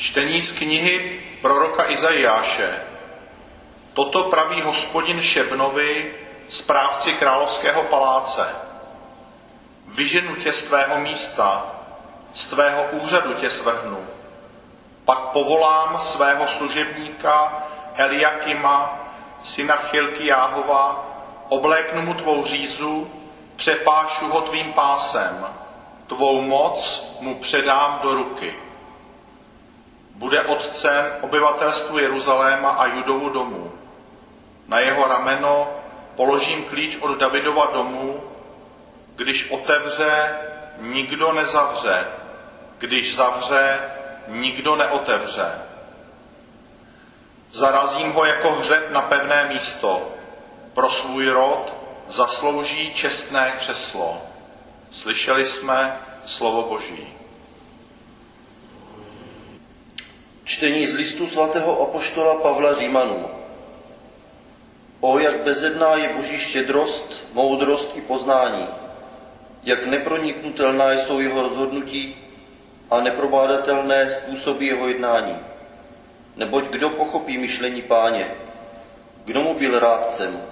Čtení z knihy proroka Izajáše. Toto praví hospodin Šebnovi, správci královského paláce. Vyženu tě z tvého místa, z tvého úřadu tě svrhnu. Pak povolám svého služebníka Eliakima, syna Chilky Jáhova, obléknu mu tvou řízu, přepášu ho tvým pásem, tvou moc mu předám do ruky. Bude otcem obyvatelstvu Jeruzaléma a Judovu domů. Na jeho rameno položím klíč od Davidova domu, když otevře, nikdo nezavře, když zavře, nikdo neotevře. Zarazím ho jako hřeb na pevné místo. Pro svůj rod zaslouží čestné křeslo. Slyšeli jsme slovo Boží. Čtení z listu svatého apoštola Pavla Římanů. O, jak bezedná je boží štědrost, moudrost i poznání, jak neproniknutelná jsou jeho rozhodnutí a neprobádatelné způsoby jeho jednání. Neboť kdo pochopí myšlení páně? Kdo mu byl rádcem?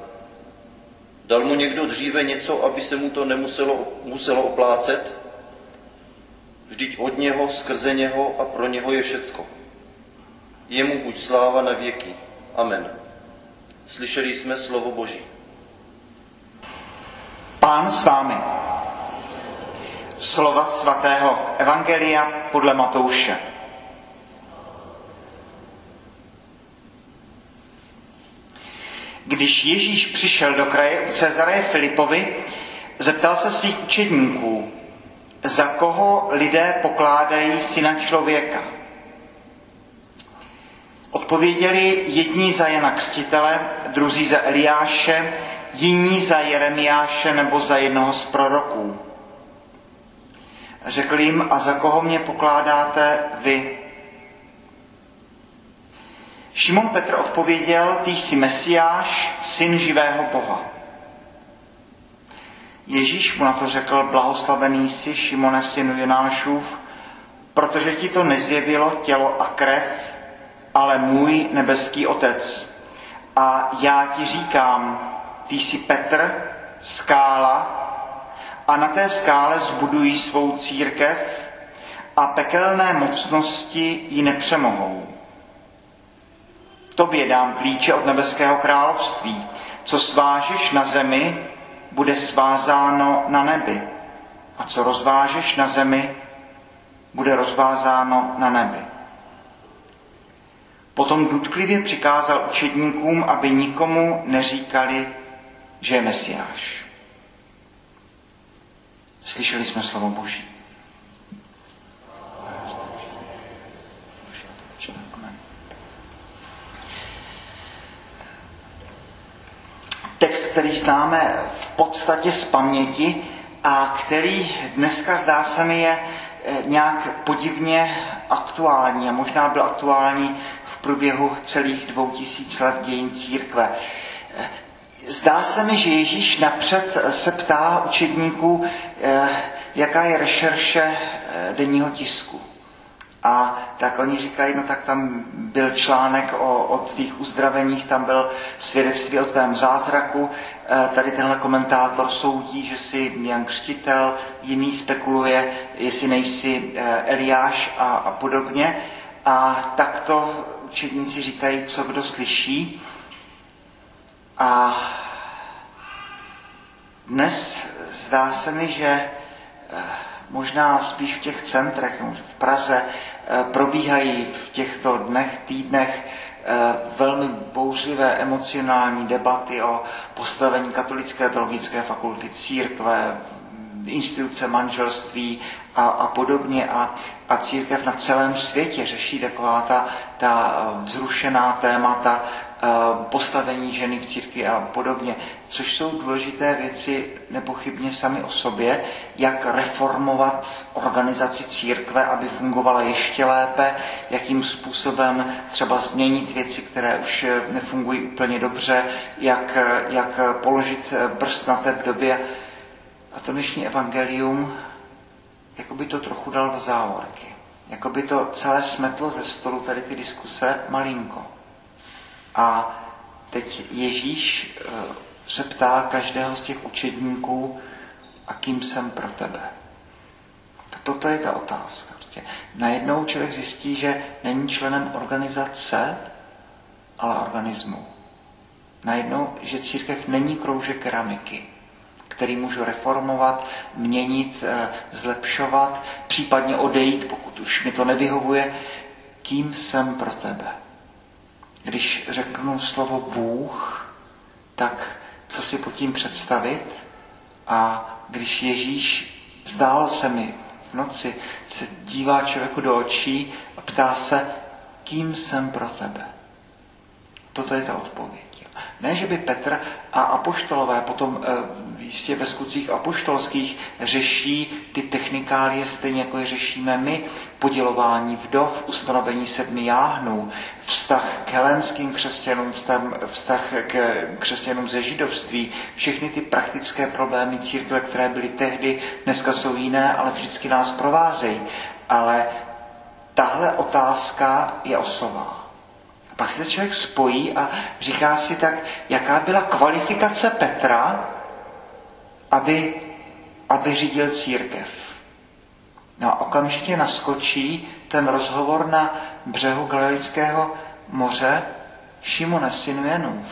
Dal mu někdo dříve něco, aby se mu to nemuselo muselo oplácet? Vždyť od něho, skrze něho a pro něho je všecko. Jemu buď sláva na věky. Amen. Slyšeli jsme slovo Boží. Pán s vámi. Slova svatého Evangelia podle Matouše. Když Ježíš přišel do kraje u Cezareje Filipovi, zeptal se svých učedníků, za koho lidé pokládají syna člověka. Odpověděli jedni za Jana Křtitele, druzí za Eliáše, jiní za Jeremiáše nebo za jednoho z proroků. Řekl jim, a za koho mě pokládáte vy? Šimon Petr odpověděl, ty jsi Mesiáš, syn živého Boha. Ježíš mu na to řekl, blahoslavený jsi, Šimone, synu Jonášův, protože ti to nezjevilo tělo a krev, ale můj nebeský otec. A já ti říkám, ty jsi Petr, skála, a na té skále zbudují svou církev a pekelné mocnosti ji nepřemohou. Tobě dám klíče od nebeského království. Co svážeš na zemi, bude svázáno na nebi. A co rozvážeš na zemi, bude rozvázáno na nebi. Potom důtklivě přikázal učedníkům, aby nikomu neříkali, že je Mesiáš. Slyšeli jsme slovo Boží. Text, který známe v podstatě z paměti a který dneska zdá se mi je eh, nějak podivně aktuální a možná byl aktuální průběhu celých dvou tisíc let dějin církve. Eh, zdá se mi, že Ježíš napřed se ptá učedníků, eh, jaká je rešerše denního tisku. A tak oni říkají, no tak tam byl článek o, o tvých uzdraveních, tam byl svědectví o tvém zázraku, e, tady tenhle komentátor soudí, že jsi Jan Křtitel, jiný spekuluje, jestli nejsi Eliáš a, a podobně. A takto učedníci říkají, co kdo slyší. A dnes zdá se mi, že e, možná spíš v těch centrech, v Praze, eh, probíhají v těchto dnech, týdnech eh, velmi bouřlivé emocionální debaty o postavení katolické teologické fakulty církve, instituce manželství a, a podobně. A, a církev na celém světě řeší taková ta, ta vzrušená témata Eh, postavení ženy v církvi a podobně, což jsou důležité věci nepochybně sami o sobě, jak reformovat organizaci církve, aby fungovala ještě lépe, jakým způsobem třeba změnit věci, které už nefungují úplně dobře, jak, jak položit prst na té době. A to dnešní evangelium jako by to trochu dal do závorky. jako by to celé smetlo ze stolu, tady ty diskuse, malinko. A teď Ježíš eh, se ptá každého z těch učedníků, a kým jsem pro tebe. Tak toto je ta otázka. Prostě najednou člověk zjistí, že není členem organizace, ale organismu. Najednou, že církev není kroužek keramiky, který můžu reformovat, měnit, eh, zlepšovat, případně odejít, pokud už mi to nevyhovuje. Kým jsem pro tebe? Když řeknu slovo Bůh, tak co si pod tím představit? A když Ježíš zdál se mi v noci, se dívá člověku do očí a ptá se, kým jsem pro tebe. Toto je ta odpověď. Ne, že by Petr a apoštolové potom e, jistě ve skutcích apoštolských řeší ty technikálie stejně jako je řešíme my, podělování vdov, ustanovení sedmi jáhnů, vztah k helenským křesťanům, vztah, vztah k křesťanům ze židovství, všechny ty praktické problémy církve, které byly tehdy, dneska jsou jiné, ale vždycky nás provázejí. Ale tahle otázka je osová. Pak se člověk spojí a říká si tak, jaká byla kvalifikace Petra, aby, aby řídil církev. No a okamžitě naskočí ten rozhovor na břehu Galilického moře Šimone, synu Janův.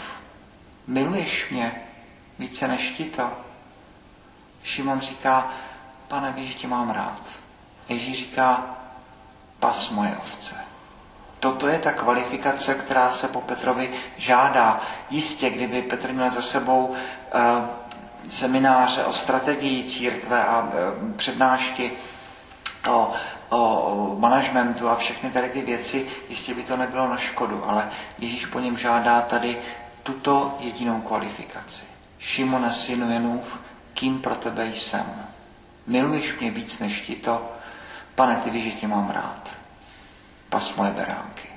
Miluješ mě více než ti to? Šimon říká, pane, víš, že tě mám rád. Ježíš říká, pas moje ovce. Toto je ta kvalifikace, která se po Petrovi žádá. Jistě, kdyby Petr měl za sebou eh, semináře o strategii církve a eh, přednášky o, o managementu a všechny tady ty věci, jistě by to nebylo na škodu, ale Ježíš po něm žádá tady tuto jedinou kvalifikaci. Šimone, synu Janův, kým pro tebe jsem? Miluješ mě víc než ti to? Pane, ty víš, že tě mám rád pas moje beránky.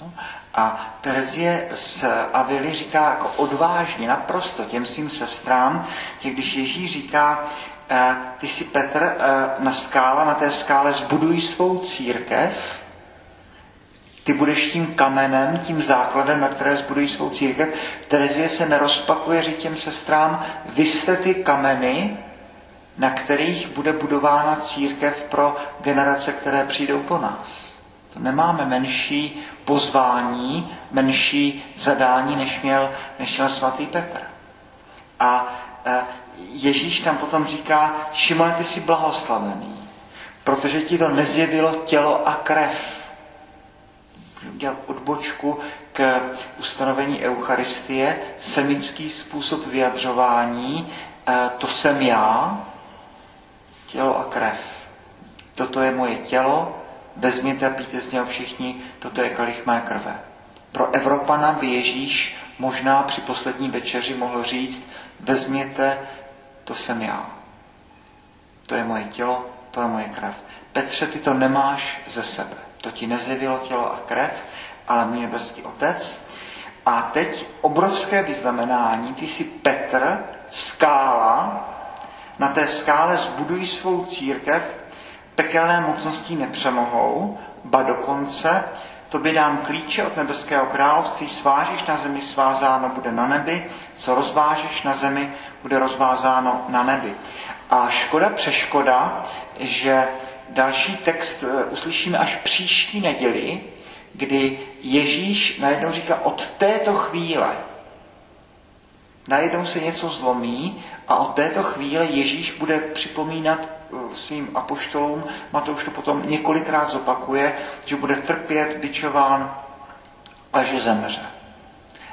No. A Terezie z Avily říká jako odvážně, naprosto těm svým sestrám, že když Ježíš říká, eh, ty si Petr eh, na skále, na té skále zbuduj svou církev, ty budeš tím kamenem, tím základem, na které zbudují svou církev. Terezie se nerozpakuje říct těm sestrám, vy jste ty kameny, na kterých bude budována církev pro generace, které přijdou po nás. Nemáme menší pozvání, menší zadání, než měl, než měl svatý Petr. A e, Ježíš tam potom říká, Šimone, ty jsi blahoslavený, protože ti to nezjevilo tělo a krev. Udělal odbočku k ustanovení Eucharistie, semický způsob vyjadřování, e, to jsem já, tělo a krev. Toto je moje tělo, vezměte a píte z něho všichni, toto je kalich mé krve. Pro Evropana by Ježíš možná při poslední večeři mohl říct, vezměte, to jsem já. To je moje tělo, to je moje krev. Petře, ty to nemáš ze sebe. To ti nezjevilo tělo a krev, ale můj nebeský otec. A teď obrovské vyznamenání, ty jsi Petr, skála, na té skále zbuduj svou církev, pekelné mocnosti nepřemohou, ba dokonce to by dám klíče od nebeského království, svážíš na zemi, svázáno bude na nebi, co rozvážeš na zemi, bude rozvázáno na nebi. A škoda přeškoda, že další text eh, uslyšíme až příští neděli, kdy Ježíš najednou říká od této chvíle, najednou se něco zlomí a od této chvíle Ježíš bude připomínat svým apoštolům, Matouš to potom několikrát zopakuje, že bude trpět, bičován a že zemře.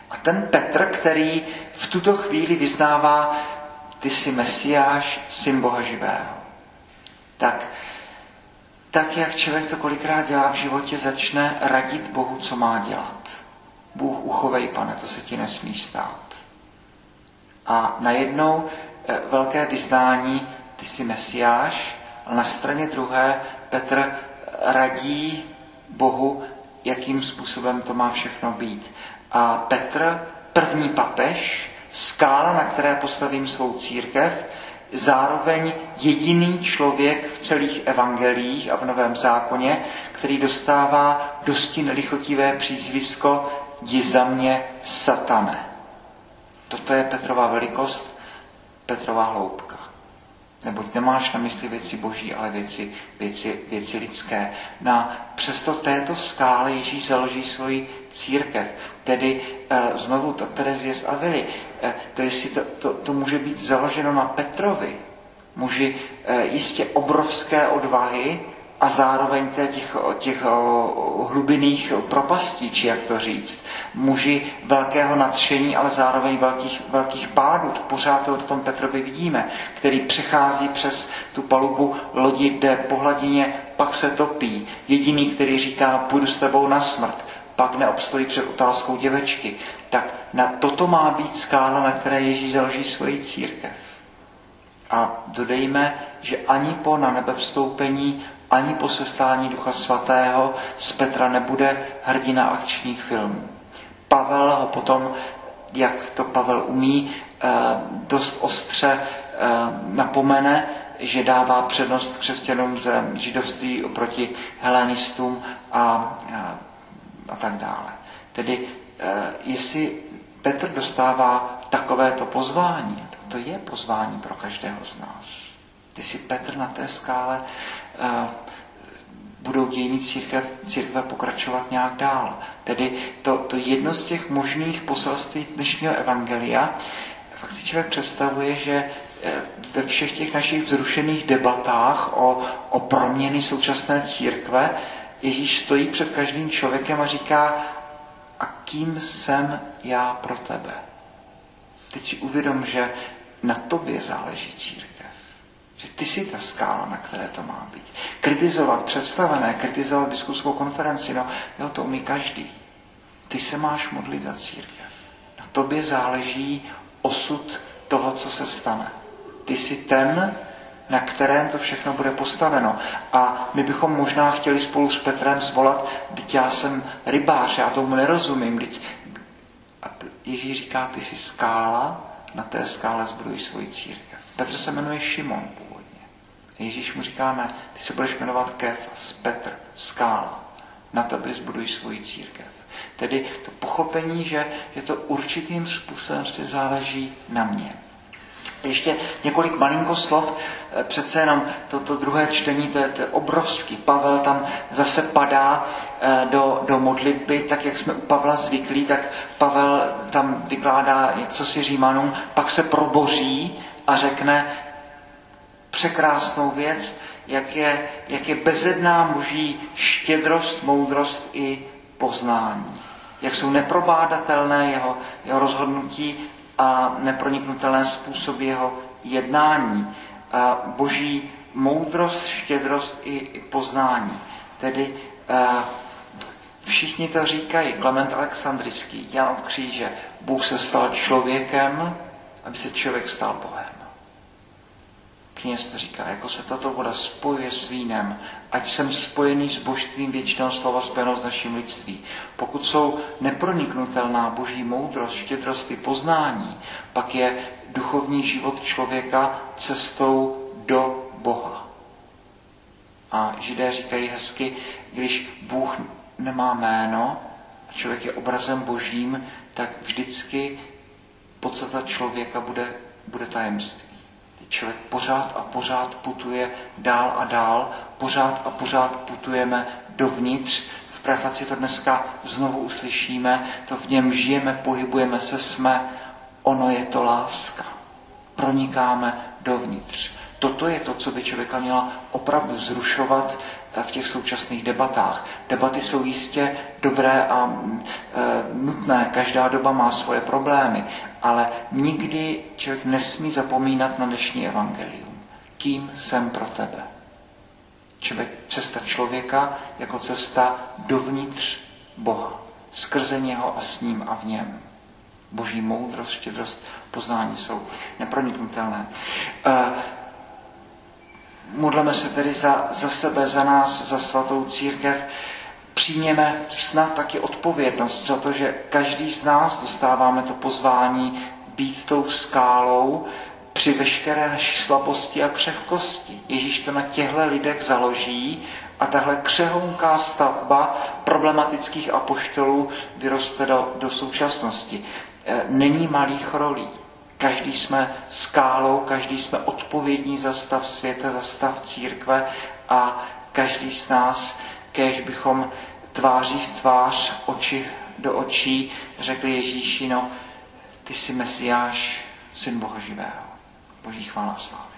A ten Petr, který v tuto chvíli vyznává, ty jsi Mesiáš, syn Boha živého. Tak, tak jak člověk to kolikrát dělá v životě, začne radit Bohu, co má dělat. Bůh uchovej, pane, to se ti nesmí stát. A najednou eh, velké vyznání ty jsi mesiáš, a na straně druhé Petr radí Bohu, jakým způsobem to má všechno být. A Petr, první papež, skála, na které postavím svou církev, zároveň jediný člověk v celých evangelích a v Novém zákoně, který dostává dosti nelichotivé přízvisko jdi za mě satane. Toto je Petrova velikost, Petrova hloubka. Neboť nemáš na mysli věci boží, ale věci, věci, věci lidské. Na přesto této skále Ježíš založí svoji církev. Tedy e, znovu to Terezie z Avily. E, to, jestli to, to, to může být založeno na Petrovi, muži e, jistě obrovské odvahy, a zároveň těch, těch hlubinných propastí, či jak to říct. Muži velkého nadšení, ale zároveň velkých, velkých pádů. Pořád to v tom Petrovi vidíme, který přechází přes tu palubu lodi, jde po hladině, pak se topí. Jediný, který říká, půjdu s tebou na smrt, pak neobstojí před otázkou děvečky. Tak na toto má být skála, na které Ježíš založí svoji církev. A dodejme, že ani po na nebe vstoupení ani po sestání Ducha Svatého z Petra nebude hrdina akčních filmů. Pavel ho potom, jak to Pavel umí, eh, dost ostře eh, napomene, že dává přednost křesťanům ze židovství oproti helenistům a, a, a tak dále. Tedy eh, jestli Petr dostává takovéto pozvání, to je pozvání pro každého z nás. Ty si Petr na té skále budou dějiny církev, církve pokračovat nějak dál. Tedy to, to jedno z těch možných poselství dnešního evangelia, fakt si člověk představuje, že eh, ve všech těch našich vzrušených debatách o, o proměny současné církve Ježíš stojí před každým člověkem a říká, a kým jsem já pro tebe? Teď si uvědom, že na tobě záleží církev. Ty jsi ta skála, na které to má být. Kritizovat představené, kritizovat biskupskou konferenci, no jo, to umí každý. Ty se máš modlit za církev. Na tobě záleží osud toho, co se stane. Ty jsi ten, na kterém to všechno bude postaveno. A my bychom možná chtěli spolu s Petrem zvolat, teď já jsem rybář, já tomu nerozumím. Teď... A Ježíš říká, ty jsi skála, na té skále zbuduj svoji církev. Petr se jmenuje Šimon. Ježíš mu říká, ne, ty se budeš jmenovat Kefas, Petr, skála. Na tebe zbuduj svoji církev. Tedy to pochopení, že, že to určitým způsobem se záleží na mě. Ještě několik malinko slov, eh, přece jenom toto to druhé čtení, to je, to je obrovský. Pavel tam zase padá eh, do, do modlitby, tak jak jsme u Pavla zvyklí, tak Pavel tam vykládá něco si Římanům, pak se proboří a řekne, překrásnou věc, jak je, jak je bezedná muží štědrost, moudrost i poznání. Jak jsou neprobádatelné jeho, jeho rozhodnutí a neproniknutelné způsoby jeho jednání. A boží moudrost, štědrost i, i poznání. Tedy a, všichni to říkají. Klement Alexandrický, Jan od kříže. Bůh se stal člověkem, aby se člověk stal Bohem kněz říká, jako se tato voda spojuje s vínem, ať jsem spojený s božstvím věčného slova spojenou s naším lidství. Pokud jsou neproniknutelná boží moudrost, štědrost i poznání, pak je duchovní život člověka cestou do Boha. A židé říkají hezky, když Bůh nemá jméno a člověk je obrazem božím, tak vždycky podstata člověka bude, bude tajemství člověk pořád a pořád putuje dál a dál, pořád a pořád putujeme dovnitř. V prefaci to dneska znovu uslyšíme, to v něm žijeme, pohybujeme se, jsme, ono je to láska. Pronikáme dovnitř. Toto je to, co by člověka měla opravdu zrušovat v těch současných debatách. Debaty jsou jistě dobré a e, nutné, každá doba má svoje problémy, ale nikdy člověk nesmí zapomínat na dnešní evangelium. Kým jsem pro tebe? Člověk, cesta člověka jako cesta dovnitř Boha, skrze něho a s ním a v něm. Boží moudrost, štědrost, poznání jsou neproniknutelné. E, Modleme se tedy za, za sebe, za nás, za svatou církev. Přijměme snad taky odpovědnost za to, že každý z nás dostáváme to pozvání být tou skálou, při veškeré naší slabosti a křehkosti. Ježíš to na těchto lidech založí a tahle křehonká stavba problematických apoštolů vyroste do, do současnosti. E, není malých rolí. Každý jsme skálou, každý jsme odpovědní za stav světa, za stav církve a každý z nás, kež bychom tváří v tvář, oči do očí řekli Ježíši, no, ty jsi Mesiáš, syn Boha živého. Boží chvála slávě.